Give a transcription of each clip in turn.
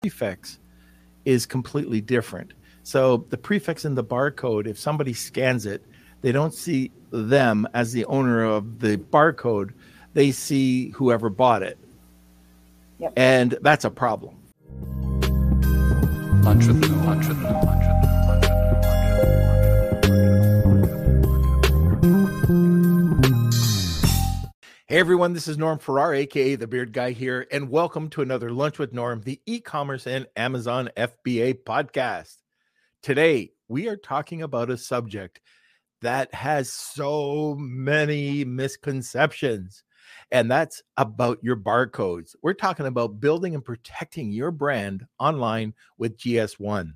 prefix is completely different. So the prefix in the barcode, if somebody scans it, they don't see them as the owner of the barcode. They see whoever bought it. Yep. And that's a problem. Lunch with Norm. Hey everyone, this is Norm Farrar, aka the Beard Guy here, and welcome to another Lunch with Norm, the e-commerce and Amazon FBA podcast. Today, we are talking about a subject that has so many misconceptions, and that's about your barcodes. We're talking about building and protecting your brand online with GS1,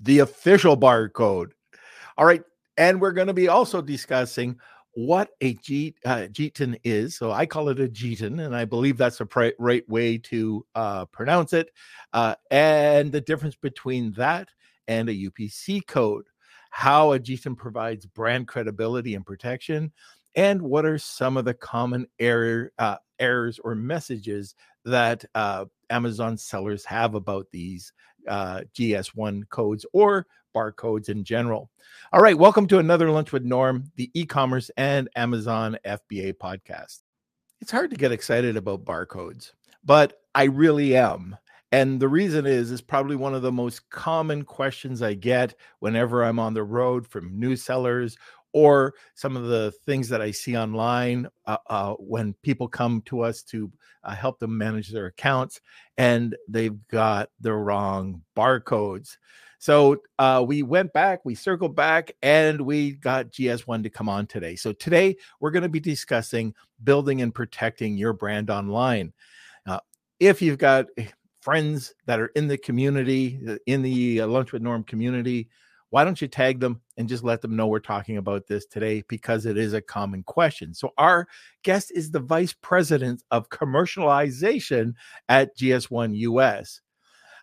the official barcode. All right, and we're going to be also discussing what a G, uh, is. So I call it a GTIN, and I believe that's the pri- right way to uh, pronounce it. Uh, and the difference between that and a UPC code, how a GTIN provides brand credibility and protection, and what are some of the common error uh, errors or messages that uh, Amazon sellers have about these uh, GS1 codes or barcodes in general. All right, welcome to another Lunch with Norm, the e commerce and Amazon FBA podcast. It's hard to get excited about barcodes, but I really am. And the reason is, is probably one of the most common questions I get whenever I'm on the road from new sellers or some of the things that I see online uh, uh, when people come to us to uh, help them manage their accounts and they've got the wrong barcodes. So uh, we went back, we circled back, and we got GS1 to come on today. So today we're going to be discussing building and protecting your brand online. Uh, if you've got eh, friends that are in the community, uh, in the uh, Lunch with Norm community, why don't you tag them and just let them know we're talking about this today because it is a common question. So, our guest is the vice president of commercialization at GS1 US.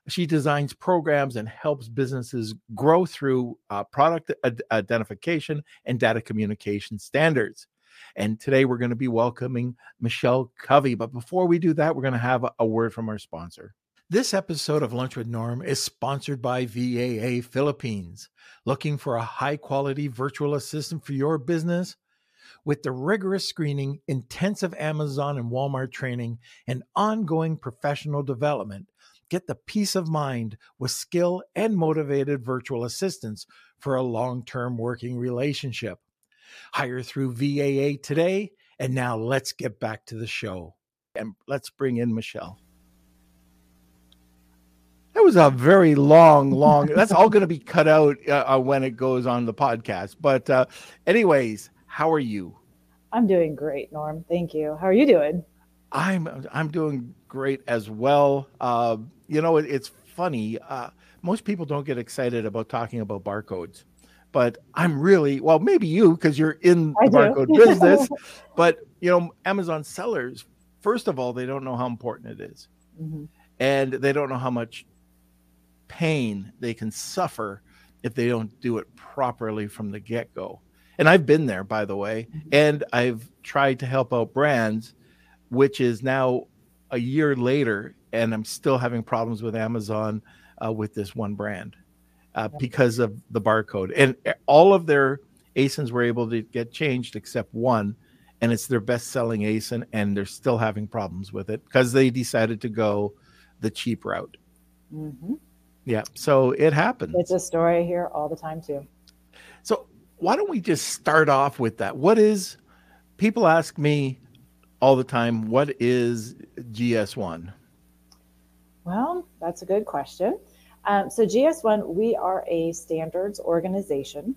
She designs programs and helps businesses grow through uh, product ad- identification and data communication standards. And today we're going to be welcoming Michelle Covey. But before we do that, we're going to have a, word from our sponsor. This episode of Lunch with Norm is sponsored by VAA Philippines. Looking for a high quality virtual assistant for your business? With the rigorous screening, intensive Amazon and Walmart training, and ongoing professional development, get the peace of mind with skill and motivated virtual assistants for a long term working relationship. Hire through VAA today. And now let's get back to the show. And let's bring in Michelle. That was a very long, long. that's all going to be cut out uh, when it goes on the podcast. But, uh, anyways, how are you? I'm doing great, Norm. Thank you. How are you doing? I'm I'm doing great as well. Uh, you know, it, it's funny. Uh, most people don't get excited about talking about barcodes, but I'm really well. Maybe you because you're in I the do. barcode business. but you know, Amazon sellers, first of all, they don't know how important it is, Mhm. and they don't know how much pain they can suffer if they don't do it properly from the get go. And I've been there, by the way, and I've tried to help out brands, which is now a year later, and I'm still having problems with Amazon uh, with this one brand uh, because of the barcode. And all of their ASINs were able to get changed except one, and it's their best selling ASIN, and they're still having problems with it because they decided to go the cheap route. Mm-hmm. Yeah, so it happens. It's a story I hear all the time too. So why don't we just start off with that? What is people ask me all the time, what is GS1? Well, that's a good question. Um, so GS1, we are a standards organization,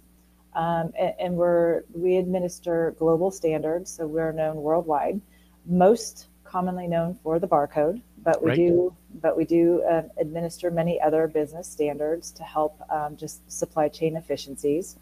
um, and, and we're we administer global standards. So we're known worldwide, most commonly known for the barcode, but we Right. do but we do um, administer many other business standards to help um, just supply chain efficiencies.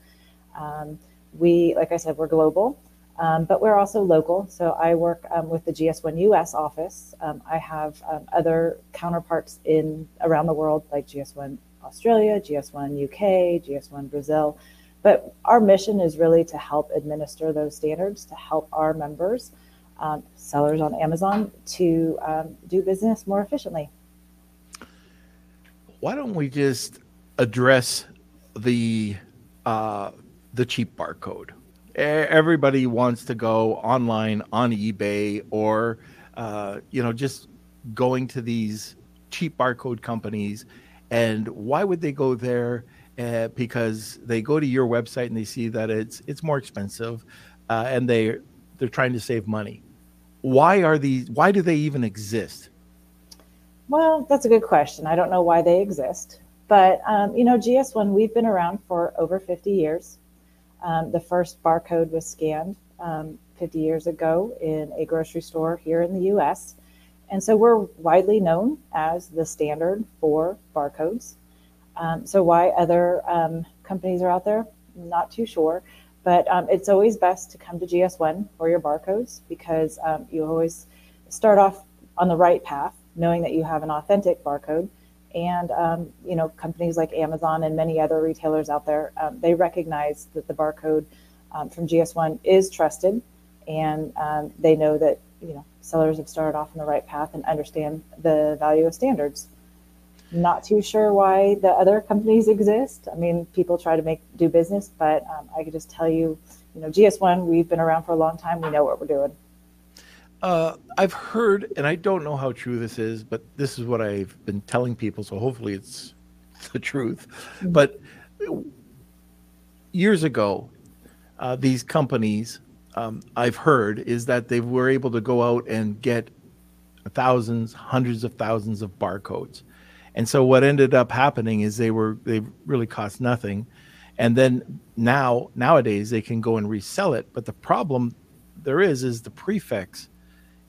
Um, we, like I said, we're global. Um, but we're also local. So I work um, with the GS1 US office. Um, I have um, other counterparts in around the world, like GS1 Australia, GS1 UK, GS1 Brazil. But our mission is really to help administer those standards to help our members, um, sellers on Amazon, to um, do business more efficiently. why don't we just address the uh, the cheap barcode? Everybody wants to go online on eBay or uh, you know just going to these cheap barcode companies. And why would they go there? Uh, because they go to your website and they see that it's it's more expensive, uh, and they they're trying to save money. Why are these? Why do they even exist? Well, that's a good question. I don't know why they exist, but um, you know, GS1 we've been around for over 50 years. Um, the first barcode was scanned um, 50 years ago in a grocery store here in the U.S., and so we're widely known as the standard for barcodes. Um, so why other um, companies are out there, not too sure. But um, it's always best to come to GS1 for your barcodes because um, you always start off on the right path, knowing that you have an authentic barcode. And um, you know, companies like Amazon and many other retailers out there, um, they recognize that the barcode um, from GS1 is trusted, and um, they know that you know sellers have started off on the right path and understand the value of standards. Not too sure why the other companies exist. I mean, people try to make do business, but um, I could just tell you, you know, GS1, we've been around for a long time. We know what we're doing. Uh, I've heard, and I don't know how true this is, but this is what I've been telling people, so hopefully it's the truth. But years ago, uh, these companies, um, I've heard, is that they were able to go out and get thousands, hundreds of thousands of barcodes. And so what ended up happening is they were they really cost nothing. And then now nowadays they can go and resell it, but the problem there is is the prefix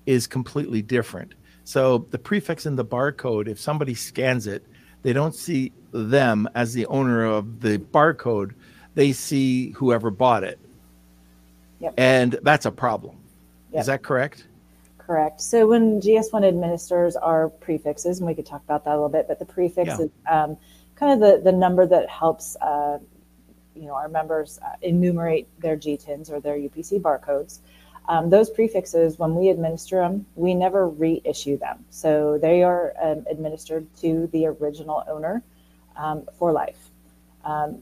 is completely different. So the prefix in the barcode, if somebody scans it, they don't see them as the owner of the barcode. They see whoever bought it. Yep. And that's a problem. Yep. Is that correct? Correct. So when GS1 administers our prefixes, and we could talk about that a little bit, but the prefix Yeah. is um, kind of the, the number that helps uh, you know our members uh, enumerate their GTINs or their UPC barcodes. Um, those prefixes, when we administer them, we never reissue them. So they are um, administered to the original owner um, for life. Um,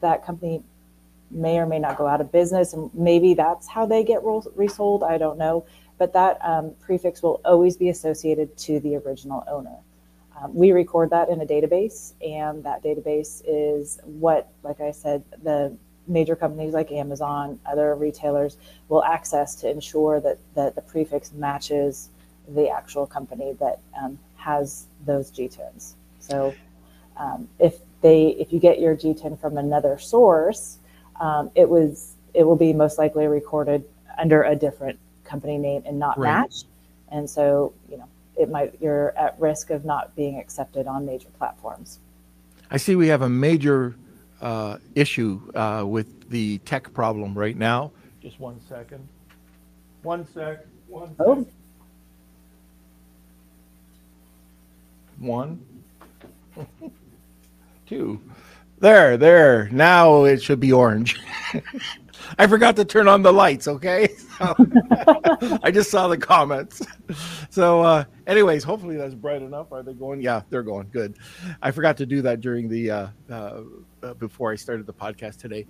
that company may or may not go out of business, and maybe that's how they get resold. I don't know, but that um, prefix will always be associated to the original owner. Um, we record that in a database, and that database is what, like I said, the major companies like Amazon, other retailers will access to ensure that, that the prefix matches the actual company that um, has those GTINs. So um, if they if you get your GTIN from another source, um, it was it will be most likely recorded under a different company name and not Right. match. And so you know it might you're at risk of not being accepted on major platforms. I see we have a major uh, issue uh, with the tech problem right now. Just one second. One sec. One sec. Oh. One. Two. There, there. Now it should be orange. I forgot to turn on the lights, okay? So, I just saw the comments. So, uh, anyways, hopefully that's bright enough. Are they going? Yeah, they're going. Good. I forgot to do that during the uh, uh, uh, before I started the podcast today.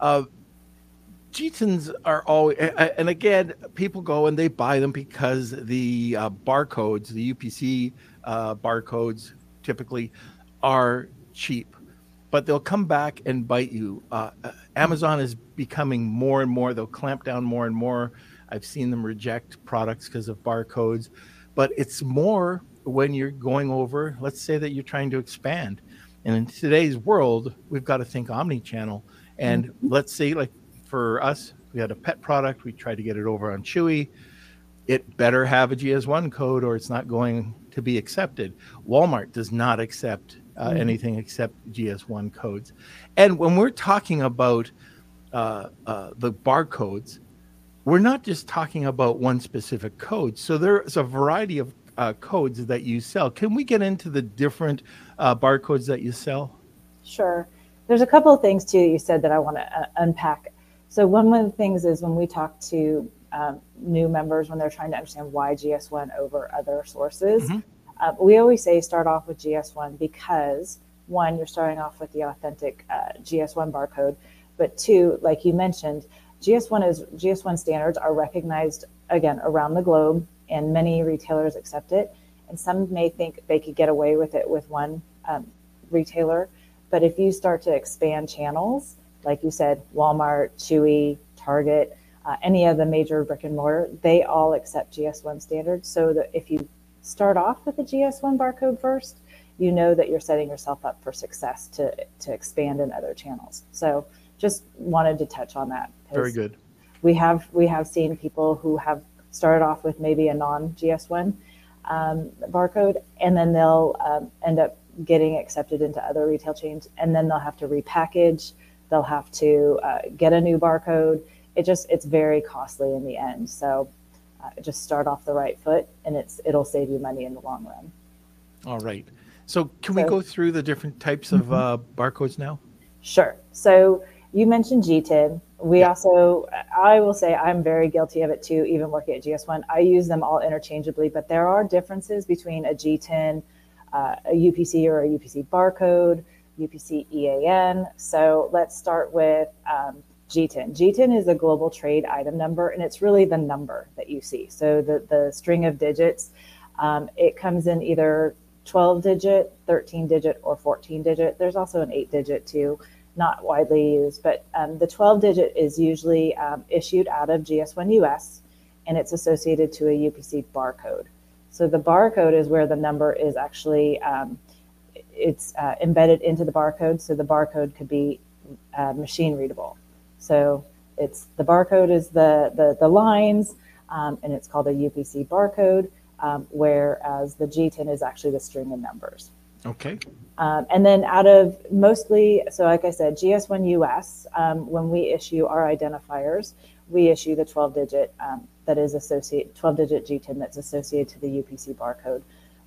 Uh, GTINs are always, and again, people go and they buy them because the uh, barcodes, the UPC uh, barcodes, typically are cheap, but they'll come back and bite you. Uh, uh, Amazon is becoming more and more. They'll clamp down more and more. I've seen them reject products because of barcodes, but it's more when you're going over. Let's say that you're trying to expand, and in today's world, we've got to think omni-channel. And let's say, like for us, we had a pet product. We tried to get it over on Chewy. It better have a GS1 code, or it's not going to be accepted. Walmart does not accept uh, Mhm. anything except GS1 codes. And when we're talking about uh, uh, the barcodes, we're not just talking about one specific code. So there's a variety of uh, codes that you sell. Can we get into the different uh, barcodes that you sell? Sure. There's a couple of things too that you said that I want to uh, unpack. So one of the things is when we talk to um, new members when they're trying to understand why GS1 over other sources, Mhm. Uh, we always say start off with GS1 because one, you're starting off with the authentic uh, GS1 barcode, but two, like you mentioned, GS1 is GS1 standards are recognized again around the globe, and many retailers accept it. And some may think they could get away with it with one um, retailer, but if you start to expand channels, like you said, Walmart, Chewy, Target, uh, any of the major brick and mortar, they all accept GS1 standards. So that if you start off with the GS1 barcode first, you know that you're setting yourself up for success to to expand in other channels. So just wanted to touch on that. Very good. We have we have seen people who have started off with maybe a non GS1 um, barcode, and then they'll um, end up getting accepted into other retail chains, and then they'll have to repackage. They'll have to uh, get a new barcode. It just it's very costly in the end. So just start off the right foot, and it's it'll save you money in the long run. All right. So can we go through the different types of uh, barcodes now? Sure. So you mentioned GTIN. We Yeah. also, I will say, I'm very guilty of it too, even working at GS1. I use them all interchangeably, but there are differences between a GTIN, uh, a UPC or a UPC barcode, UPC EAN. So let's start with um, GTIN. GTIN is a global trade item number, and it's really the number that you see. So the, the string of digits, um, it comes in either 12 digit, 13 digit, or 14 digit. There's also an 8 digit too, not widely used, but um, the 12 digit is usually um, issued out of GS1 US and it's associated to a UPC barcode. So the barcode is where the number is actually um, it's uh, embedded into the barcode. So the barcode could be uh, machine readable. So it's the barcode is the the, the lines, um, and it's called a UPC barcode. Um, whereas the GTIN is actually the string of numbers. Okay. Um, and then out of mostly, so like I said, GS1 US, um, when we issue our identifiers, we issue the 12 digit um, that is associated, 12 digit GTIN that's associated to the UPC barcode.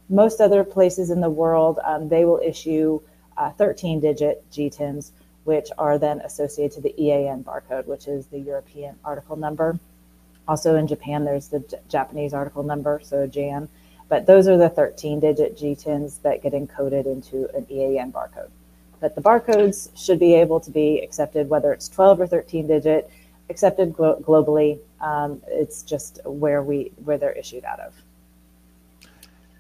Most other places in the world, um, they will issue uh, 13 digit GTINs, which are then associated to the EAN barcode, which is the European article number. Also in Japan, there's the J- Japanese article number, so JAN. But those are the 13 digit GTINs that get encoded into an EAN barcode. But the barcodes should be able to be accepted, whether it's 12 or 13 digit, accepted glo- globally. Um, it's just where we where they're issued out of.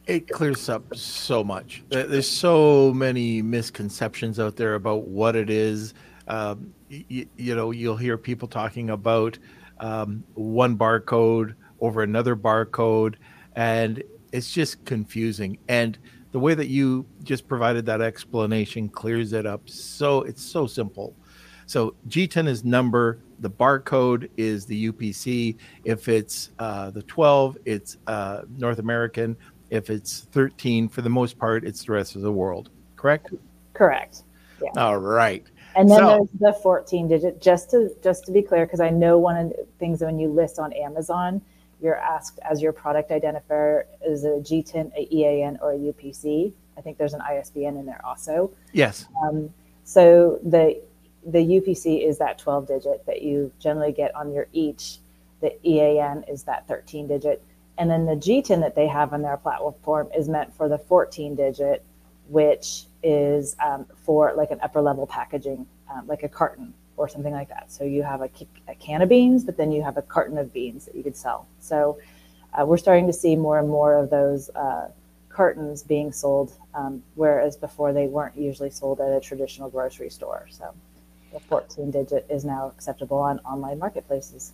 It clears up so much. There's so many misconceptions out there about what it is. Um, you, you know, you'll hear people talking about um, one barcode over another barcode, and it's just confusing. And the way that you just provided that explanation clears it up. So it's so simple. So GTIN is number, the barcode is the UPC. If it's uh, the 12, it's uh, North American. If it's 13, for the most part, it's the rest of the world. Correct? Correct. All right. And then So- there's the 14 digit, just to just to be clear, because I know one of the things when you list on Amazon, you're asked as your product identifier is it a GTIN, a EAN, or a UPC. I think there's an ISBN in there also. Yes. Um, so the the UPC is that 12 digit that you generally get on your each. The EAN is that 13 digit, and then the GTIN that they have on their platform is meant for the 14 digit, which is um, for like an upper level packaging, um, like a carton or something like that. So you have a, a can of beans, but then you have a carton of beans that you could sell. So uh, we're starting to see more and more of those uh, cartons being sold, um, whereas before they weren't usually sold at a traditional grocery store. So the 14 digit is now acceptable on online marketplaces.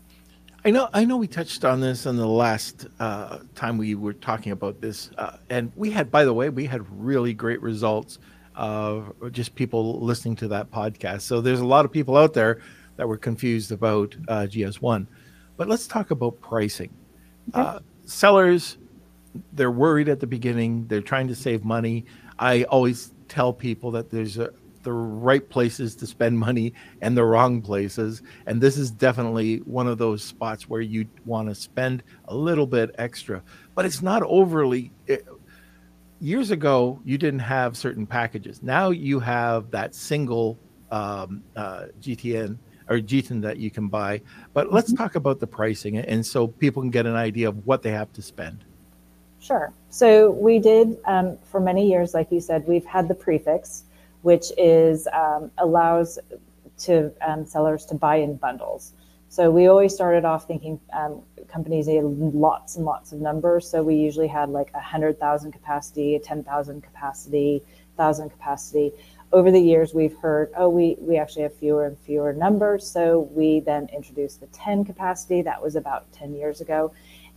I know. I know. We touched on this in the last uh, time we were talking about this, uh, and we had, by the way, we had really great results. Uh, just people listening to that podcast. So there's a lot of people out there that were confused about uh, GS1. But let's talk about pricing. Uh, sellers, they're worried at the beginning. They're trying to save money. I always tell people that there's a, the right places to spend money and the wrong places. And this is definitely one of those spots where you want to spend a little bit extra, but it's not overly. It, years ago, you didn't have certain packages. Now you have that single um, uh, GTN or GTN that you can buy. But let's talk about the pricing, and so people can get an idea of what they have to spend. Sure. So we did um, for many years, like you said, we've had the prefix, which is um, allows to um, sellers to buy in bundles. So we always started off thinking um, companies need lots and lots of numbers. So we usually had like a hundred thousand capacity, a ten thousand capacity, thousand capacity. Over the years, we've heard, oh, we we actually have fewer and fewer numbers. So we then introduced the ten capacity. That was about ten years ago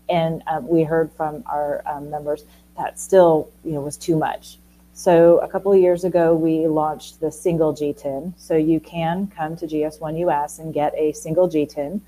and um, we heard from our um, members that still you know was too much. So a couple of years ago, we launched the single GTIN. So you can come to GS1 US and get a single GTIN.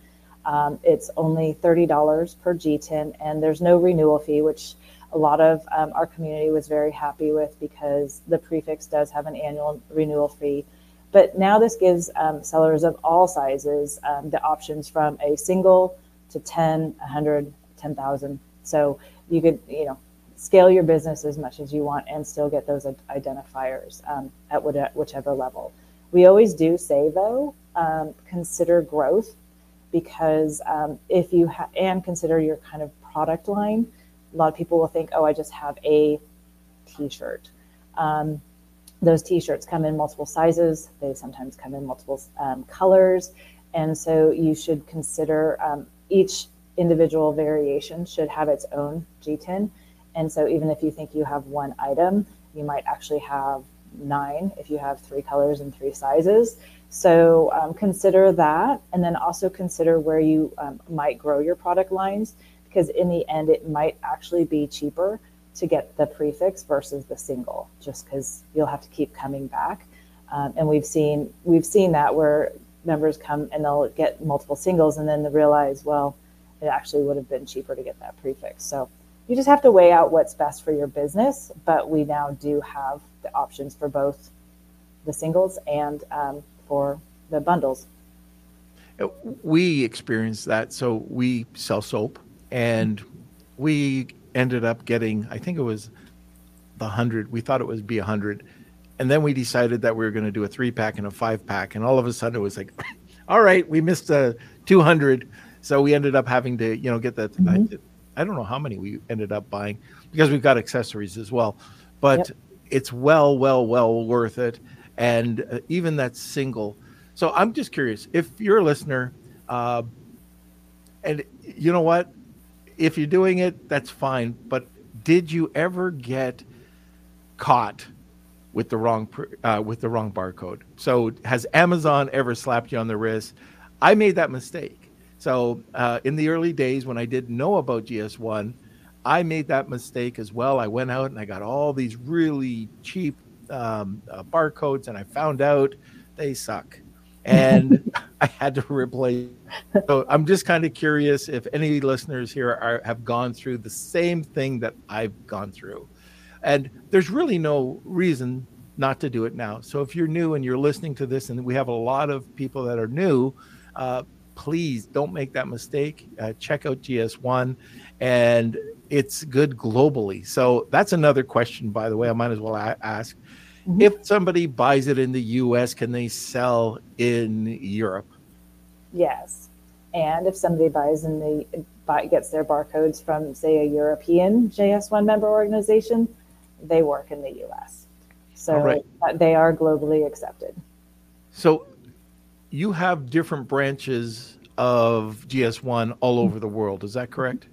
Um, it's only $30 per GTIN, and there's no renewal fee, which a lot of um, our community was very happy with because the prefix does have an annual renewal fee. But now this gives um, sellers of all sizes um, the options from a single to 10, 100, 10,000. So you could, you know, scale your business as much as you want and still get those identifiers um, at whichever level. We always do say though, um, consider growth because um, if you ha- and consider your kind of product line, a lot of people will think, oh, I just have a t-shirt. Um, those t-shirts come in multiple sizes. They sometimes come in multiple um, colors. And so you should consider um, each individual variation should have its own GTIN. And so even if you think you have one item, you might actually have nine if you have three colors and three sizes. So um, consider that, and then also consider where you um, might grow your product lines, because in the end, it might actually be cheaper to get the prefix versus the single, just because you'll have to keep coming back. Um, and we've seen we've seen that where members come and they'll get multiple singles, and then they realize, well, it actually would have been cheaper to get that prefix. So you just have to weigh out what's best for your business. But we now do have the options for both the singles and um, for the bundles. We experienced that. So we sell soap and we ended up getting, I think it was the hundred. We thought it would be a hundred. And then we decided that we were going to do a three pack and a five pack. And all of a sudden it was like, all right, we missed a 200. So we ended up having to, you know, get that. Mm-hmm. I, don't know how many we ended up buying because we've got accessories as well, but yep. it's well, well, well worth it. And uh, even that single. So I'm just curious if you're a listener, uh, and you know what, if you're doing it, that's fine. But did you ever get caught with the wrong uh, with the wrong barcode? So has Amazon ever slapped you on the wrist? I made that mistake so uh, in the early days when I didn't know about GS1, I made that mistake as well. I went out and I got all these really cheap um, uh, barcodes, and I found out they suck, and I had to replace. So I'm just kind of curious if any listeners here are, have gone through the same thing that I've gone through, and there's really no reason not to do it now. So if you're new and you're listening to this, and we have a lot of people that are new. Uh, please don't make that mistake. Uh, check out GS1, and it's good globally. So that's another question, by the way. I might as well ask: mm-hmm. if somebody buys it in the U.S., can they sell in Europe? Yes, and if somebody buys in the buy, gets their barcodes from, say, a European GS1 member organization, they work in the U.S. So right. they are globally accepted. So you have different branches of GS1 all over the world. Is that correct?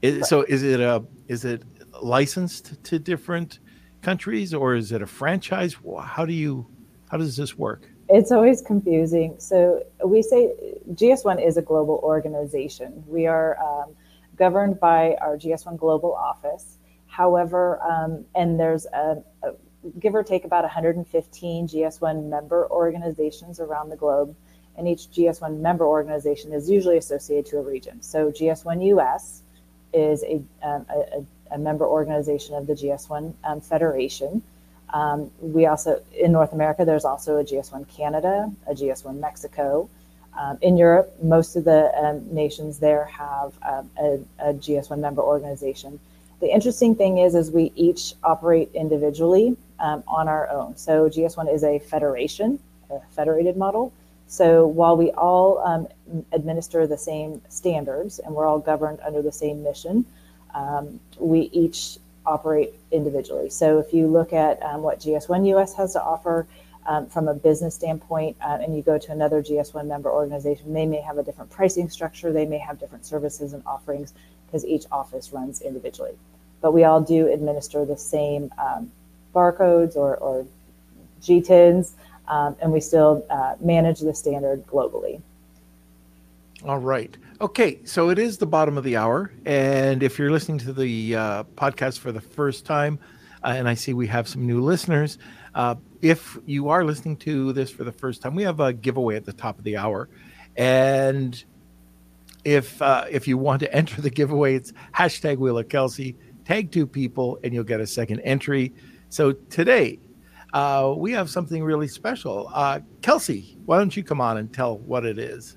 Is, so is it a is it licensed to different countries or is it a franchise? How do you how does this work? It's always confusing. So we say GS1 is a global organization. We are um, governed by our GS1 global office. However, um, and there's a give or take about 115 GS1 member organizations around the globe. And each GS1 member organization is usually associated to a region. So GS1 US is a, um, a, a, member organization of the GS1 um, Federation. Um, we also, in North America, there's also a GS1 Canada, a GS1 Mexico. Um, in Europe, most of the um, nations there have um, a, a GS1 member organization. The interesting thing is, is we each operate individually um, on our own. So GS1 is a federation, a federated model. So while we all um, administer the same standards and we're all governed under the same mission, um, we each operate individually. So if you look at um, what GS1 US has to offer um, from a business standpoint, uh, and you go to another GS1 member organization, they may have a different pricing structure, they may have different services and offerings because each office runs individually. But we all do administer the same um, barcodes or, or GTINs, um, and we still uh, manage the standard globally. All right. Okay, so it is the bottom of the hour, and if you're listening to the uh, podcast for the first time, uh, and I see we have some new listeners, uh, if you are listening to this for the first time, we have a giveaway at the top of the hour, and if uh, if you want to enter the giveaway, it's hashtag Wheel of Kelsey, tag two people, and you'll get a second entry. So today, uh, we have something really special. Uh, Kelsey, why don't you come on and tell what it is?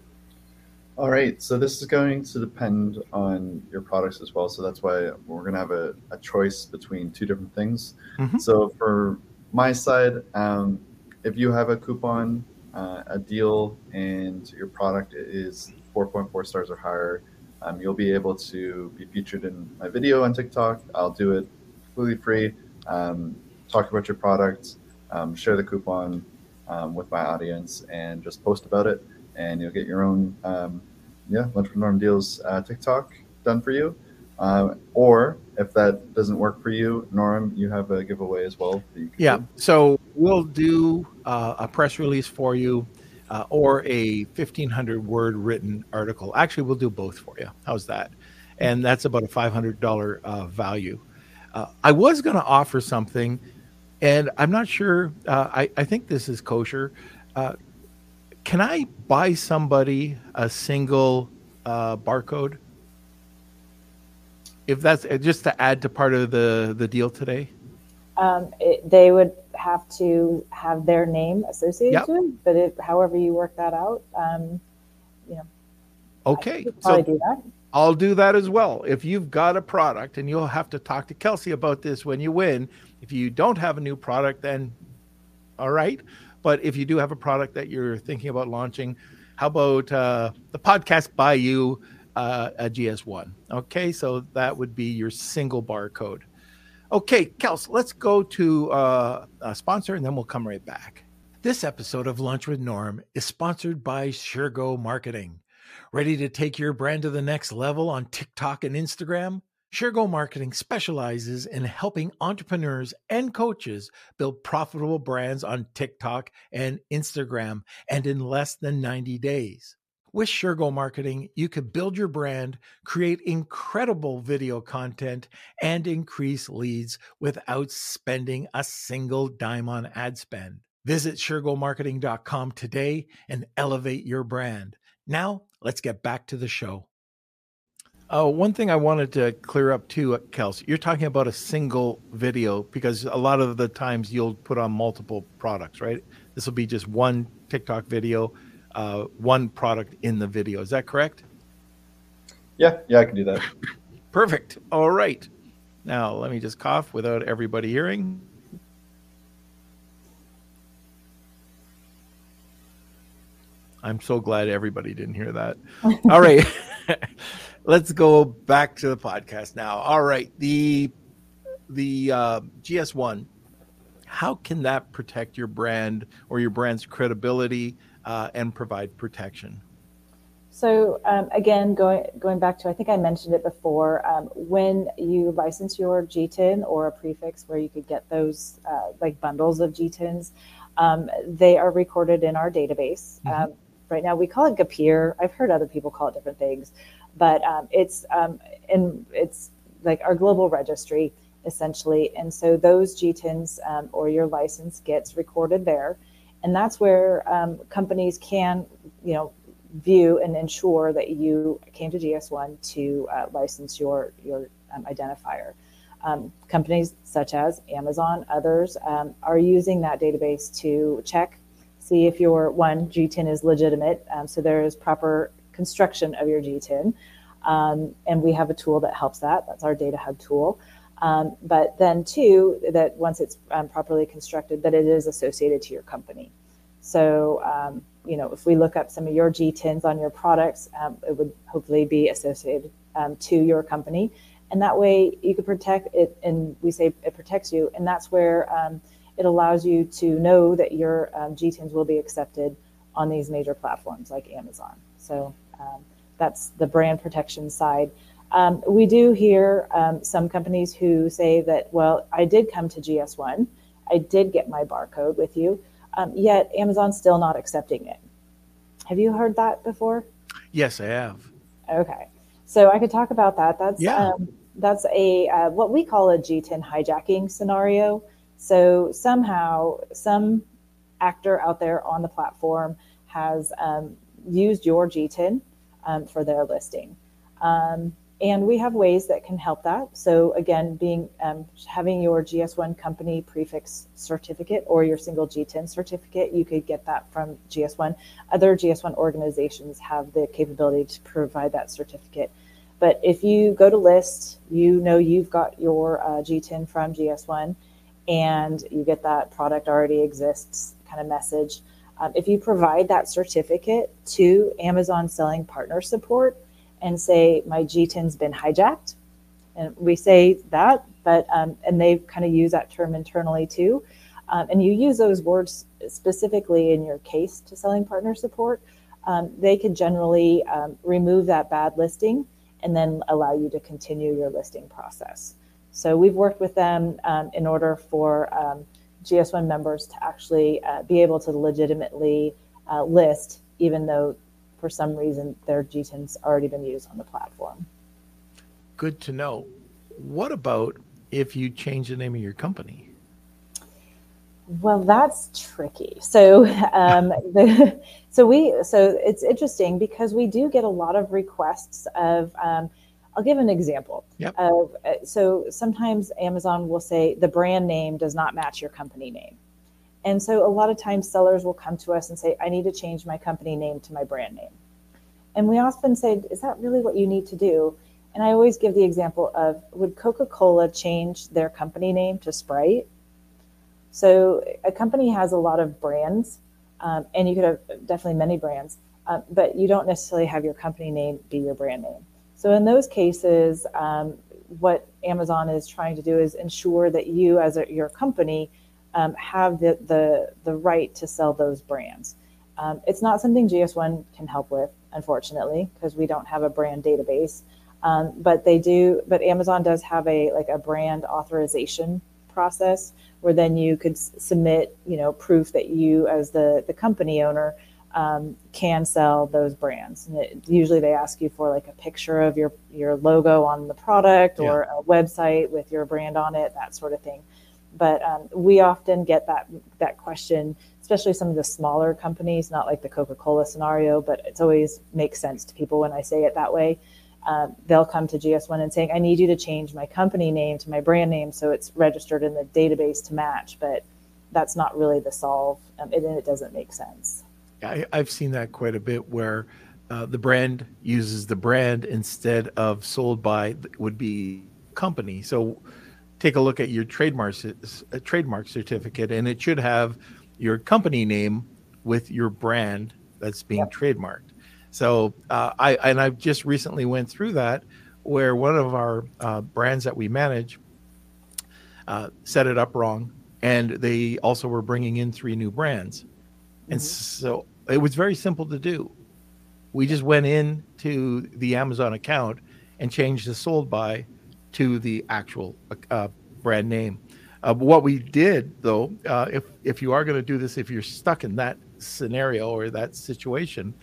All right, so this is going to depend on your products as well. So that's why we're going to have a, a choice between two different things. Mhm. So for my side, um, if you have a coupon, uh, a deal, and your product is 4.4 stars or higher, um, you'll be able to be featured in my video on TikTok. I'll do it completely free. Um, talk about your product, um, share the coupon um, with my audience, and just post about it and you'll get your own um, yeah lunch with norm deals uh, tiktok done for you uh, or if that doesn't work for you norm you have a giveaway as well that you can Yeah. do. So we'll do uh, a press release for you uh, or a 1500 word written article. Actually, we'll do both for you. How's that? And that's about a $500 uh, value. Uh, I was going to offer something, and I'm not sure. Uh, I, I think this is kosher. Uh, can I buy somebody a single uh, barcode? If that's just to add to part of the, the deal today? Um, it, they would have to have their name associated Yep. to it, but it, however you work that out, um, you know, Okay. So do that. I'll do that as well. If you've got a product, and you'll have to talk to Kelsey about this when you win. If you don't have a new product, then all right. But if you do have a product that you're thinking about launching, how about uh, the podcast by you, uh, a GS1? Okay, so that would be your single barcode. Okay, Kels, let's go to uh, a sponsor and then we'll come right back. This episode of Lunch with Norm is sponsored by Shergo Marketing. Ready to take your brand to the next level on TikTok and Instagram? Shergo Marketing specializes in helping entrepreneurs and coaches build profitable brands on TikTok and Instagram and in less than 90 days. With SureGo Marketing, you can build your brand, create incredible video content, and increase leads without spending a single dime on ad spend. Visit SureGoMarketing.com today and elevate your brand. Now, let's get back to the show. Oh, one thing I wanted to clear up too, uh, Kels, you're talking about a single video because a lot of the times you'll put on multiple products, right? This will be just one TikTok video, uh, one product in the video. Is that correct? yeah yeah i can do that Perfect. All right. Now, let me just cough without everybody hearing. I'm so glad everybody didn't hear that. All right. Let's go back to the podcast now. All right. The the uh, GS1 how can that protect your brand or your brand's credibility uh, and provide protection? So um, again, going going back to I think I mentioned it before. Um, when you license your GTIN or a prefix where you could get those uh, like bundles of GTINs, um, they are recorded in our database. Mhm. Um, right now, we call it GEPIR. I've heard other people call it different things, but um, it's um, in it's like our global registry essentially. And so those GTINs um, or your license gets recorded there, and that's where um, companies can you know view and ensure that you came to GS1 to uh, license your your um, identifier. Um, companies such as Amazon, others um, are using that database to check, see if your one GTIN is legitimate. Um, so there is proper construction of your GTIN, um, and we have a tool that helps that. That's our Data Hub tool. Um, but then two, that once it's um, properly constructed, that it is associated to your company. So, um, you know, if we look up some of your GTINs on your products, um, it would hopefully be associated um, to your company. and that way you could protect it. And we say it protects you, and that's where um, it allows you to know that your um, GTINs will be accepted on these major platforms like Amazon. So that's the brand protection side. Um, we do hear um, some companies who say that, well, I did come to GS1, I did get my barcode with you, um, yet Amazon's still not accepting it. Have you heard that before? Yes, I have. Okay, so I could talk about that. That's Yeah. um, that's a uh, what we call a GTIN hijacking scenario. So somehow some actor out there on the platform has um, used your GTIN um, for their listing. Um, and we have ways that can help that. So again, being um, having your GS1 company prefix certificate or your single GTIN certificate, you could get that from GS1. Other GS1 organizations have the capability to provide that certificate. But if you go to list, you know you've got your uh, GTIN from GS1, and you get that product already exists kind of message. Um, if you provide that certificate to Amazon Selling Partner Support and say, My GTIN's been hijacked, and we say that, but um, and they kind of use that term internally too. Um, and you use those words specifically in your case to selling partner support, um, they could generally um, remove that bad listing and then allow you to continue your listing process. So we've worked with them um, in order for um, GS1 members to actually uh, be able to legitimately uh, list, even though for some reason their GTIN's already been used on the platform. Good to know. What about if you change the name of your company? Well, that's tricky. So, um, the, so we, so it's interesting because we do get a lot of requests of. Um, I'll give an example. Yep. Of uh, so sometimes Amazon will say the brand name does not match your company name, and so a lot of times sellers will come to us and say, "I need to change my company name to my brand name," and we often say, "Is that really what you need to do?" And I always give the example of would Coca Cola change their company name to Sprite? So a company has a lot of brands, um, and you could have definitely many brands, um, but you don't necessarily have your company name be your brand name. So in those cases, um, what Amazon is trying to do is ensure that you, as a, your company, um, have the, the the right to sell those brands. Um, it's not something GS1 can help with, unfortunately, because we don't have a brand database. Um, but they do. But Amazon does have a like a brand authorization process where then you could s- submit, you know, proof that you, as the the company owner, um, can sell those brands. And it, usually they ask you for like a picture of your your logo on the product or a website with your brand on it, that sort of thing. But um, we often get that that question, especially some of the smaller companies, not like the Coca Cola scenario, but it's always makes sense to people when I say it that way. Um, they'll come to GS1 and saying, "I need you to change my company name to my brand name so it's registered in the database to match." But that's not really the solve, um, and it doesn't make sense. I, I've seen that quite a bit where uh, the brand uses the brand instead of sold by would be company. So take a look at your trademark cer- trademark certificate, and it should have your company name with your brand that's being Yep. trademarked. So uh, I and I've just recently went through that where one of our uh, brands that we manage uh, set it up wrong, and they also were bringing in three new brands. And so it was very simple to do. We just went in to the Amazon account and changed the sold by to the actual uh, brand name. Uh, what we did, though, uh, if if you are going to do this, if you're stuck in that scenario or that situation,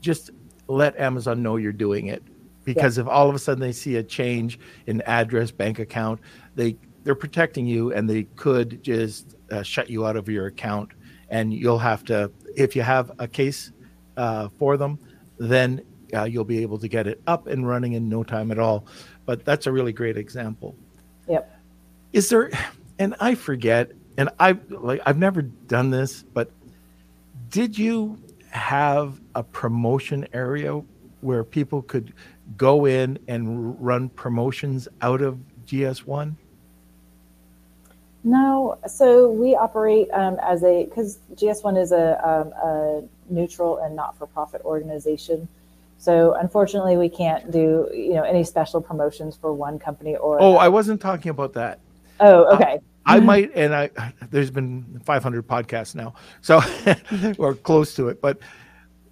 just let Amazon know you're doing it. Because if all of a sudden they see a change in address, bank account, they they're protecting you, and they could just uh, shut you out of your account, and you'll have to if you have a case uh, for them, then uh, you'll be able to get it up and running in no time at all. But that's a really great example. Yep. Is there, and I forget, and I like I've never done this, but did you have a promotion area where people could go in and run promotions out of GS1? No, so we operate um, as a because GS1 is a, um, a neutral and not-for-profit organization. So unfortunately, we can't do you know any special promotions for one company or. Oh, I wasn't talking about that. Oh, okay. I might, and I there's been 500 podcasts now, so or close to it. But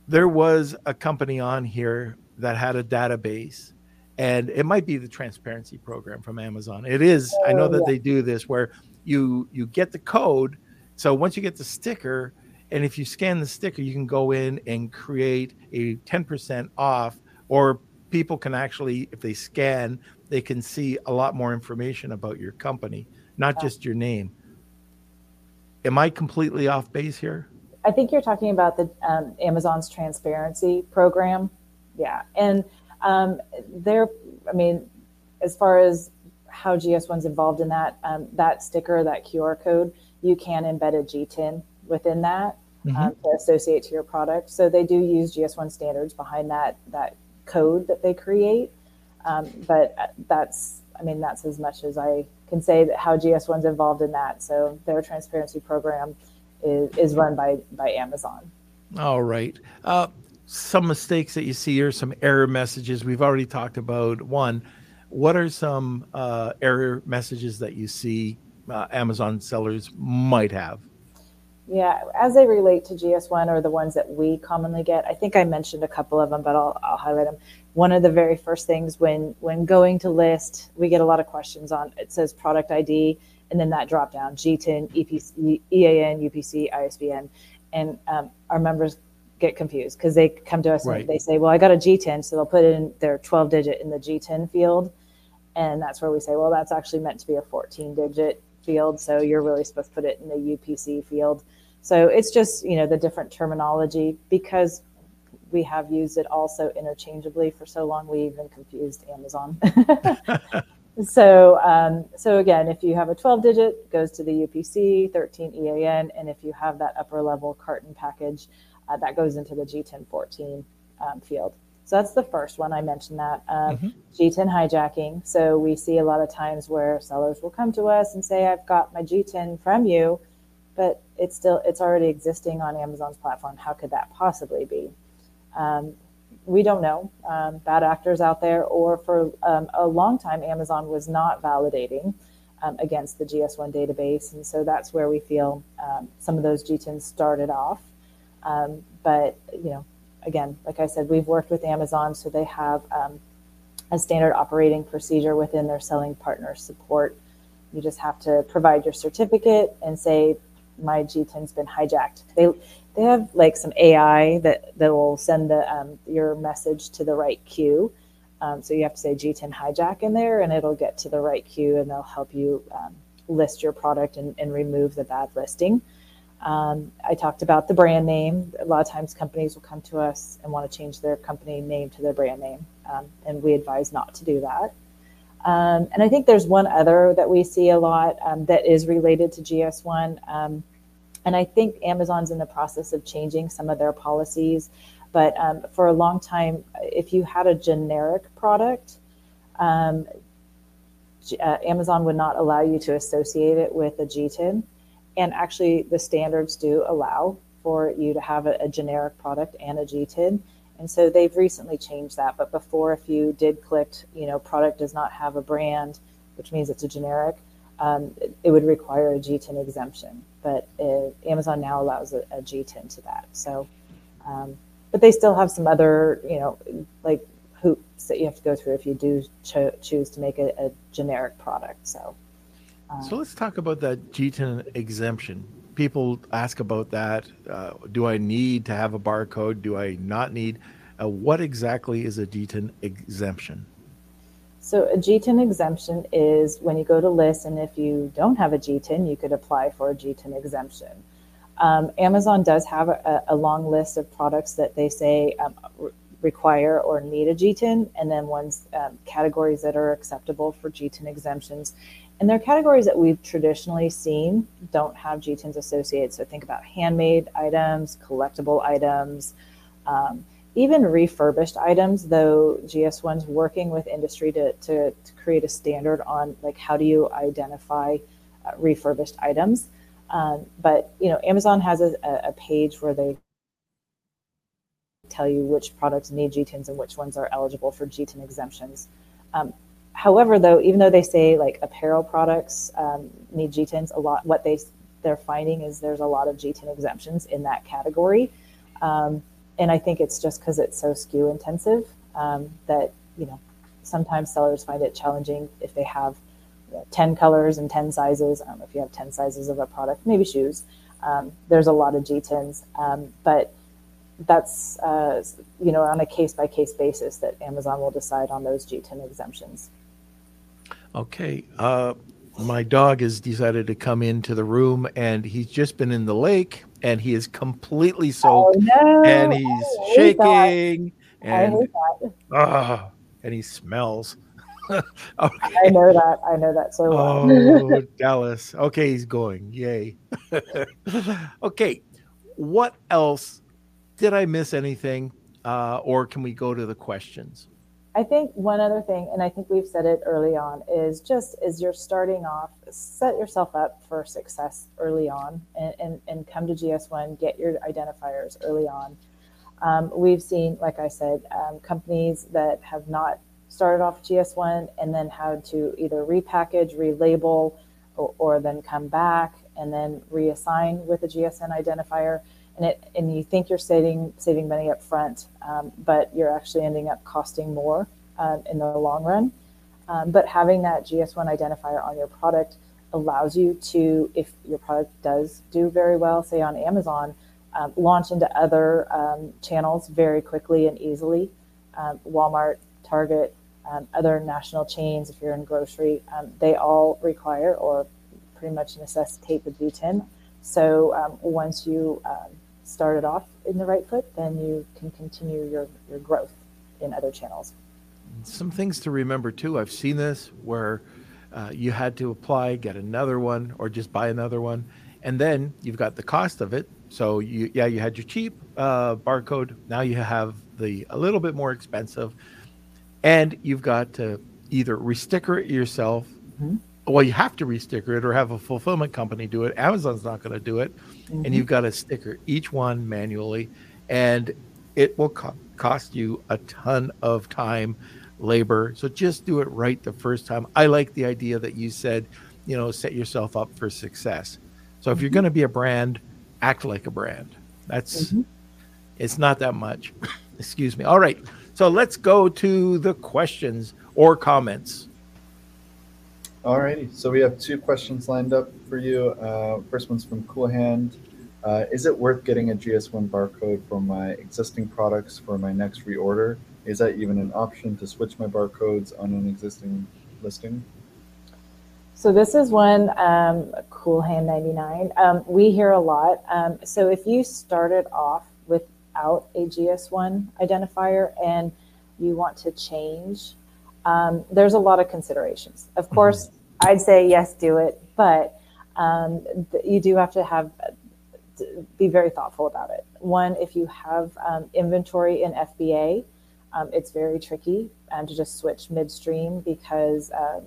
there was a company on here that had a database, and it might be the transparency program from Amazon. It is. I know Oh, that yeah. they do this where you you get the code. So once you get the sticker, and if you scan the sticker, you can go in and create a 10% off, or people can actually, if they scan, they can see a lot more information about your company, not just your name. Am I completely off base here? I think you're talking about the um, Amazon's transparency program. Yeah, and um, they're, I mean, as far as how GS1's involved in that, um, that sticker, that QR code, you can embed a GTIN within that um, to associate to your product. So they do use GS1 standards behind that that code that they create. Um, but uh, that's, I mean, that's as much as I can say that how GS1's involved in that. So their transparency program is, is run by by Amazon. All right. Uh, some mistakes that you see or some error messages. We've already talked about one. What are some uh, error messages that you see uh, Amazon sellers might have? Yeah, as they relate to GS1 or the ones that we commonly get, I think I mentioned a couple of them, but I'll, I'll highlight them. One of the very first things when when going to list, we get a lot of questions on. It says product ID, and then that drop down GTIN, EPC, EAN, UPC, ISBN, and um, our members get confused because they come to us Right. and they say, "Well, I got a GTIN," so they'll put in their 12 digit in the GTIN field, and that's where we say, "Well, that's actually meant to be a 14 digit field, so you're really supposed to put it in the UPC field." So it's just, you know, the different terminology because we have used it also interchangeably for so long, we even confused Amazon. so, um, so again, if you have a 12 digit, it goes to the UPC, 13 EAN, and if you have that upper level carton package, uh, that goes into the GTIN-14 um, field. So that's the first one. I mentioned that. Um, GTIN hijacking. So we see a lot of times where sellers will come to us and say, I've got my GTIN from you, but it's still it's already existing on Amazon's platform. How could that possibly be? Um, we don't know. Um, bad actors out there, or for um, a long time, Amazon was not validating um, against the GS1 database, and so that's where we feel um, some of those GTINs started off. Um, but you know, again, like I said, we've worked with Amazon, so they have um, a standard operating procedure within their selling partner support. You just have to provide your certificate and say, my GTIN's been hijacked. They they have like some AI that that will send the um, your message to the right queue. Um, so you have to say G10 hijack in there, and it'll get to the right queue, and they'll help you um, list your product and, and remove the bad listing. Um, I talked about the brand name. A lot of times, companies will come to us and want to change their company name to their brand name, um, and we advise not to do that. Um, and I think there's one other that we see a lot um, that is related to GS1. Um, and I think Amazon's in the process of changing some of their policies. But um, for a long time, if you had a generic product, uh, Amazon would not allow you to associate it with a GTIN. And actually, the standards do allow for you to have a, a generic product and a GTIN. And so they've recently changed that. But before, if you did click, you know, product does not have a brand, which means it's a generic, um, it, it would require a GTIN exemption. But uh, Amazon now allows a, a GTIN to that. So, um, but they still have some other, you know, like hoops that you have to go through if you do cho- choose to make a, a generic product. So, So let's talk about that GTIN exemption. People ask about that. Uh, do I need to have a barcode? Do I not need? Uh, what exactly is a GTIN exemption? So a GTIN exemption is when you go to list, and if you don't have a GTIN, you could apply for a GTIN exemption. Um, Amazon does have a, a long list of products that they say um, re- require or need a GTIN, and then ones um, categories that are acceptable for GTIN exemptions. And they're categories that we've traditionally seen don't have GTINs associated. So think about handmade items, collectible items. Um, even refurbished items, though GS1's working with industry to, to, to create a standard on like how do you identify uh, refurbished items. Um, but you know, Amazon has a, a page where they tell you which products need GTINs and which ones are eligible for GTIN exemptions. Um, however, though, even though they say like apparel products um, need GTINs, a lot what they they're finding is there's a lot of GTIN exemptions in that category, um, and I think it's just because it's so SKU intensive um, that you know sometimes sellers find it challenging if they have you know, 10 colors and 10 sizes. I don't know if you have 10 sizes of a product, maybe shoes. Um, there's a lot of GTINs, um, but that's uh, you know on a case by case basis that Amazon will decide on those GTIN exemptions. Okay. Uh, my dog has decided to come into the room and he's just been in the lake and he is completely soaked oh, no. and he's shaking and uh, and he smells. okay. I know that. I know that so well. oh, Dallas. Okay, he's going. Yay. okay. What else? Did I miss anything? Uh, or can we go to the questions? I think one other thing, and I think we've said it early on, is just as you're starting off, set yourself up for success early on and, and, and come to GS1, get your identifiers early on. Um, we've seen, like I said, um, companies that have not started off GS1 and then had to either repackage, relabel, or, or then come back and then reassign with a GS1 identifier. And it and you think you're saving saving money up front, um, but you're actually ending up costing more um, in the long run. Um, but having that GS1 identifier on your product allows you to, if your product does do very well, say on Amazon, um, launch into other um, channels very quickly and easily. Um, Walmart, Target, other national chains, if you're in grocery, they all require or pretty much necessitate the GTIN. So once you start it off in the right foot, then you can continue your, your growth in other channels. Some things to remember too. I've seen this where uh, you had to apply, get another one, or just buy another one, and then you've got the cost of it. So you, yeah, you had your cheap uh, barcode. Now you have the a little bit more expensive and you've got to either resticker it yourself. Mm-hmm. Well, you have to resticker it or have a fulfillment company do it. Amazon's not going to do it, mm-hmm. and you've got to sticker each one manually, and it will co- cost you a ton of time, labor. So just do it right the first time. I like the idea that you said, you know, set yourself up for success. So if mm-hmm. you're going to be a brand, act like a brand. That's mm-hmm. it's not that much. Excuse me. All right. So let's go to the questions or comments. Alrighty, so we have two questions lined up for you. Uh, first one's from Cool Hand. Uh, is it worth getting a GS1 barcode for my existing products for my next reorder? Is that even an option to switch my barcodes on an existing listing? So this is one um, Cool Hand 99. Um, we hear a lot. Um, so if you started off without a GS1 identifier and you want to change, um, there's a lot of considerations. Of mm-hmm. course, mm-hmm. I'd say yes, do it, but um, you do have to have be very thoughtful about it. One, if you have um, inventory in FBA, um, it's very tricky um, to just switch midstream because uh,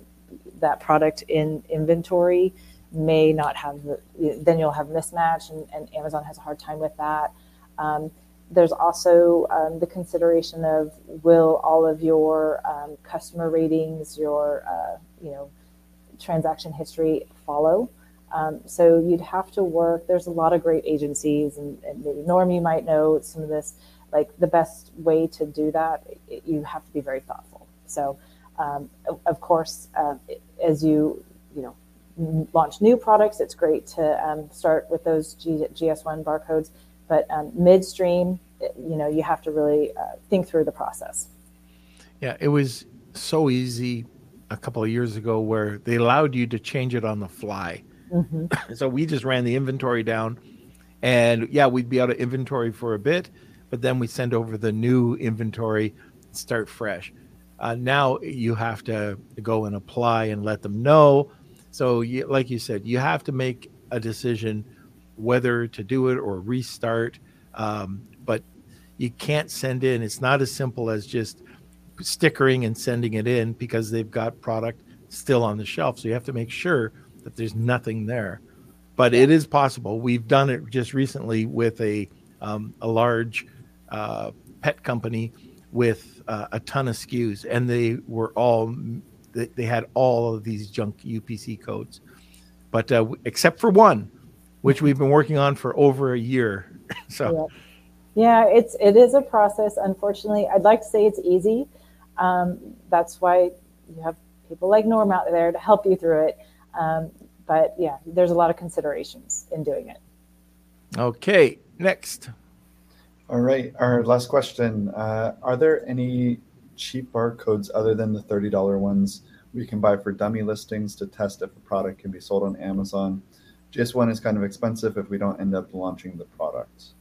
that product in inventory may not have the, then you'll have mismatch and, and Amazon has a hard time with that. Um, there's also um, the consideration of will all of your um, customer ratings, your uh, you know transaction history follow. Um, so you'd have to work. There's a lot of great agencies, and, and, maybe Norm, you might know some of this. Like the best way to do that, it, you have to be very thoughtful. So, um, of course, uh, as you you know launch new products, it's great to um, start with those G- GS1 barcodes but um, midstream, you know, you have to really uh, think through the process. Yeah, it was so easy a couple of years ago where they allowed you to change it on the fly. Mm-hmm. so we just ran the inventory down, and yeah, we'd be out of inventory for a bit, but then we send over the new inventory, start fresh. Uh, now you have to go and apply and let them know. So, you, like you said, you have to make a decision whether to do it or restart. Um, but you can't send in. It's not as simple as just stickering and sending it in because they've got product still on the shelf. So you have to make sure that there's nothing there. But it is possible. We've done it just recently with a um, a large uh, pet company with uh, a ton of SKUs, and they were all they, they had all of these junk UPC codes, but uh, except for one, which we've been working on for over a year. so. Yeah. Yeah, it's it is a process. Unfortunately, I'd like to say it's easy. Um, that's why you have people like Norm out there to help you through it. Um, but yeah, there's a lot of considerations in doing it. Okay, next. All right, our last question. Uh, are there any cheap barcodes other than the $30 ones we can buy for dummy listings to test if a product can be sold on Amazon? GS1 is kind of expensive if we don't end up launching the product.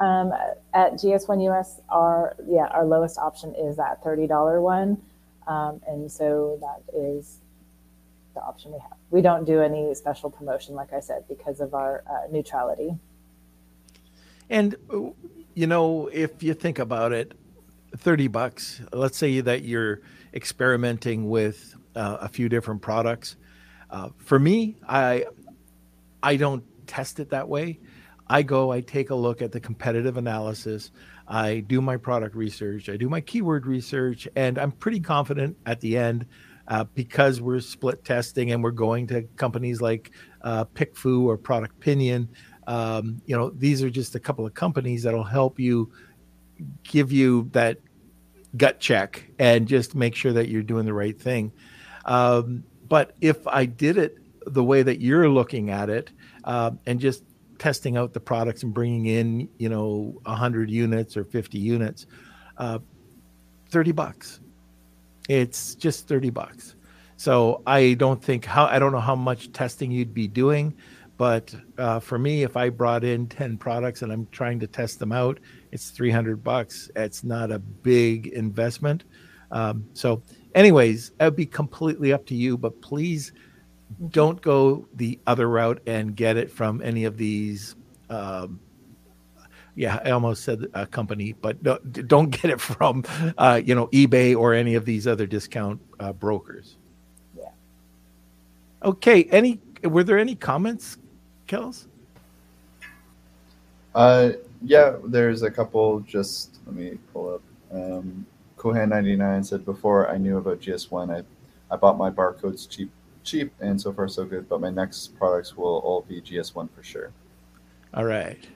Um, at GS1 US, our yeah, our lowest option is that $30 one. Um, and so that is the option we have. We don't do any special promotion, like I said, because of our uh, neutrality. And you know, if you think about it, thirty bucks. Let's say that you're experimenting with uh, a few different products. Uh, for me, I I don't test it that way. I go, I take a look at the competitive analysis. I do my product research. I do my keyword research, and I'm pretty confident at the end uh, because we're split testing and we're going to companies like uh, PickFu or Product Pinion. Um, you know, these are just a couple of companies that'll help you give you that gut check and just make sure that you're doing the right thing. Um, but if I did it the way that you're looking at it uh, and just testing out the products and bringing in, you know, 100 units or 50 units, uh, 30 bucks it's just 30 bucks. So I don't think how I don't know how much testing you'd be doing, but uh, for me, if I brought in 10 products and I'm trying to test them out, it's 300 bucks. It's not a big investment. Um, so, anyways, it'd be completely up to you, but please don't go the other route and get it from any of these um, yeah, I almost said a company, but don't, don't get it from, uh, you know, eBay or any of these other discount uh, brokers. Yeah. Okay. Any, were there any comments, Kels? Uh, yeah, there's a couple. Just let me pull up. Um, Kohan99 said, before I knew about GS1, I, I bought my barcodes cheap, cheap, and so far so good. But my next products will all be GS1 for sure. All right.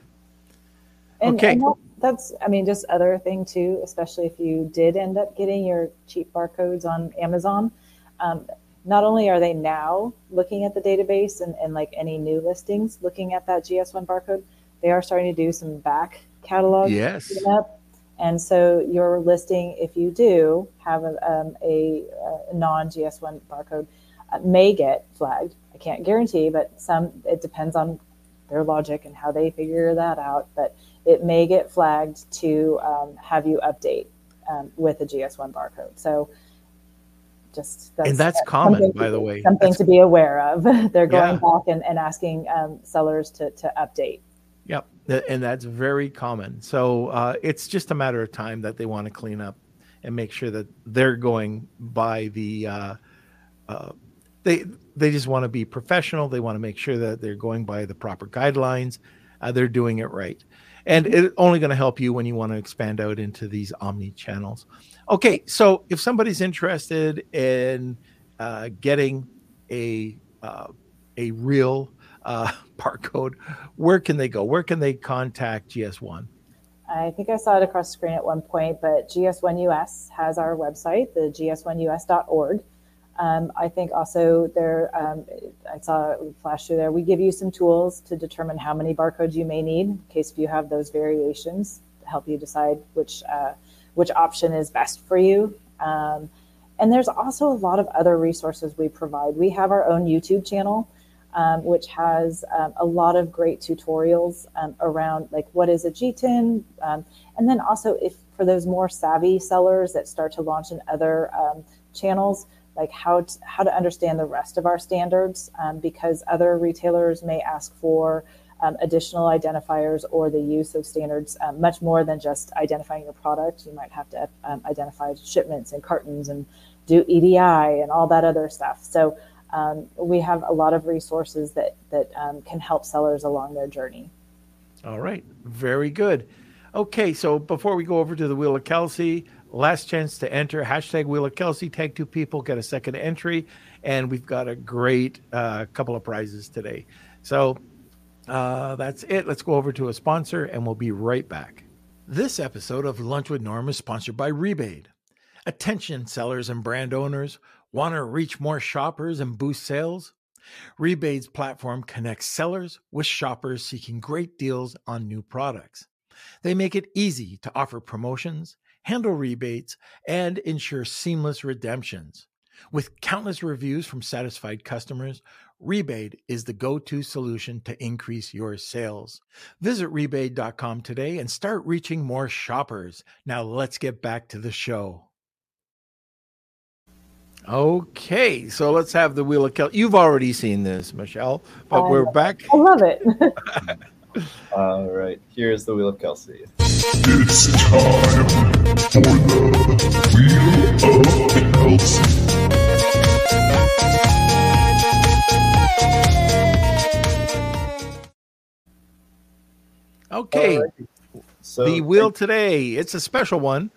And, okay. And that, that's, I mean, just other thing too, especially if you did end up getting your cheap barcodes on Amazon. Um, not only are they now looking at the database and, and like any new listings looking at that GS1 barcode, they are starting to do some back catalog yes. cleanup. And so your listing, if you do have a, um, a, a non GS1 barcode, uh, may get flagged. I can't guarantee, but some it depends on their logic and how they figure that out. But it may get flagged to um, have you update um, with a GS1 barcode. So just that's, and that's common, by the way. Something that's... to be aware of. They're going yeah. back and, and asking um, sellers to, to update. Yep, and that's very common. So uh, it's just a matter of time that they want to clean up and make sure that they're going by the. Uh, uh, they they just want to be professional. They want to make sure that they're going by the proper guidelines. Uh, they're doing it right and it's only going to help you when you want to expand out into these omni channels. Okay, so if somebody's interested in uh, getting a uh, a real uh, barcode, where can they go? Where can they contact GS1? I think I saw it across the screen at one point, but GS1 US has our website, the gs1us.org. Um, I think also there, um, I saw flash through there, we give you some tools to determine how many barcodes you may need in case if you have those variations to help you decide which, uh, which option is best for you. Um, and there's also a lot of other resources we provide. We have our own YouTube channel, um, which has um, a lot of great tutorials um, around like what is a GTIN, and then also if for those more savvy sellers that start to launch in other channels, like how to, how to understand the rest of our standards um, because other retailers may ask for um, additional identifiers or the use of standards um, much more than just identifying your product. You might have to um, identify shipments and cartons and do EDI and all that other stuff. So um, we have a lot of resources that that um, can help sellers along their journey. All right, very good. Okay, so before we go over to the Wheel of Kelsey, last chance to enter hashtag Wheel of Kelsey. Tag two people, get a second entry, and we've got a great uh, couple of prizes today. So uh, that's it. Let's go over to a sponsor, and we'll be right back. This episode of Lunch with Norm is sponsored by Rebaid. Attention sellers and brand owners want to reach more shoppers and boost sales? Rebaid's platform connects sellers with shoppers seeking great deals on new products. They make it easy to offer promotions, handle rebates, and ensure seamless redemptions. With countless reviews from satisfied customers, Rebaid is the go to solution to increase your sales. Visit rebaid.com today and start reaching more shoppers. Now, let's get back to the show. Okay, so let's have the Wheel of Kel. You've already seen this, Michelle, but I we're love back. I love it. All right, here's the Wheel of Kelsey. It's time for the Wheel of Kelsey. Okay, Alrighty. So the wheel today, it's a special one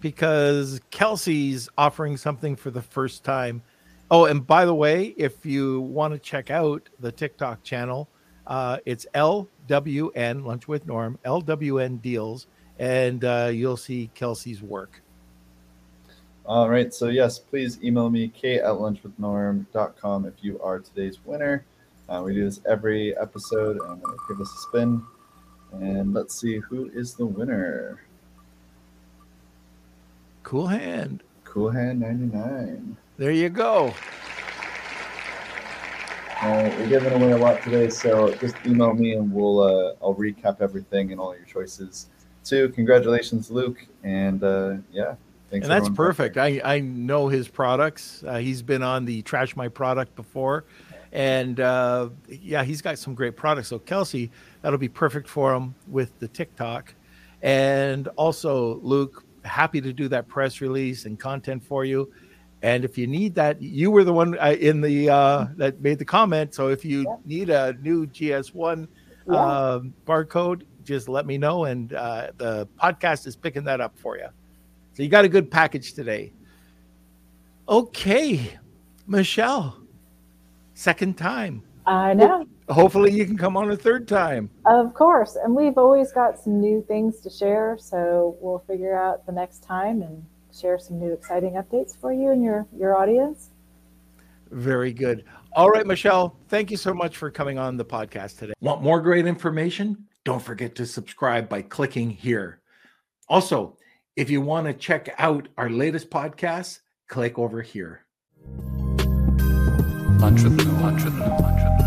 because Kelsey's offering something for the first time. Oh, and by the way, if you want to check out the TikTok channel, uh, it's LWN Lunch with Norm, LWN Deals, and uh, you'll see Kelsey's work. All right. So, yes, please email me, k at lunchwithnorm.com, if you are today's winner. Uh, we do this every episode. To give us a spin. And let's see who is the winner. Cool hand. Cool Hand 99. There you go. Uh, we're giving away a lot today, so just email me and we'll uh, I'll recap everything and all your choices. Too, congratulations, Luke, and uh, yeah, thanks. and that's perfect. I, I know his products. Uh, he's been on the Trash My Product before. And uh, yeah, he's got some great products. So, Kelsey, that'll be perfect for him with the TikTok. And also, Luke, happy to do that press release and content for you. And if you need that, you were the one uh, in the uh, that made the comment. So if you Yeah. need a new GS1 Yeah. um, barcode, just let me know, and uh, the podcast is picking that up for you. So you got a good package today. Okay, Michelle, second time. I know, Hopefully, you can come on a third time. of course. And we've always got some new things to share. So we'll figure out the next time and share some new exciting updates for you and your, your audience. Very good. All right, Michelle, thank you so much for coming on the podcast today. Want more great information? Don't forget to subscribe by clicking here. Also, if you want to check out our latest podcast, click over here. Lunch with Norm.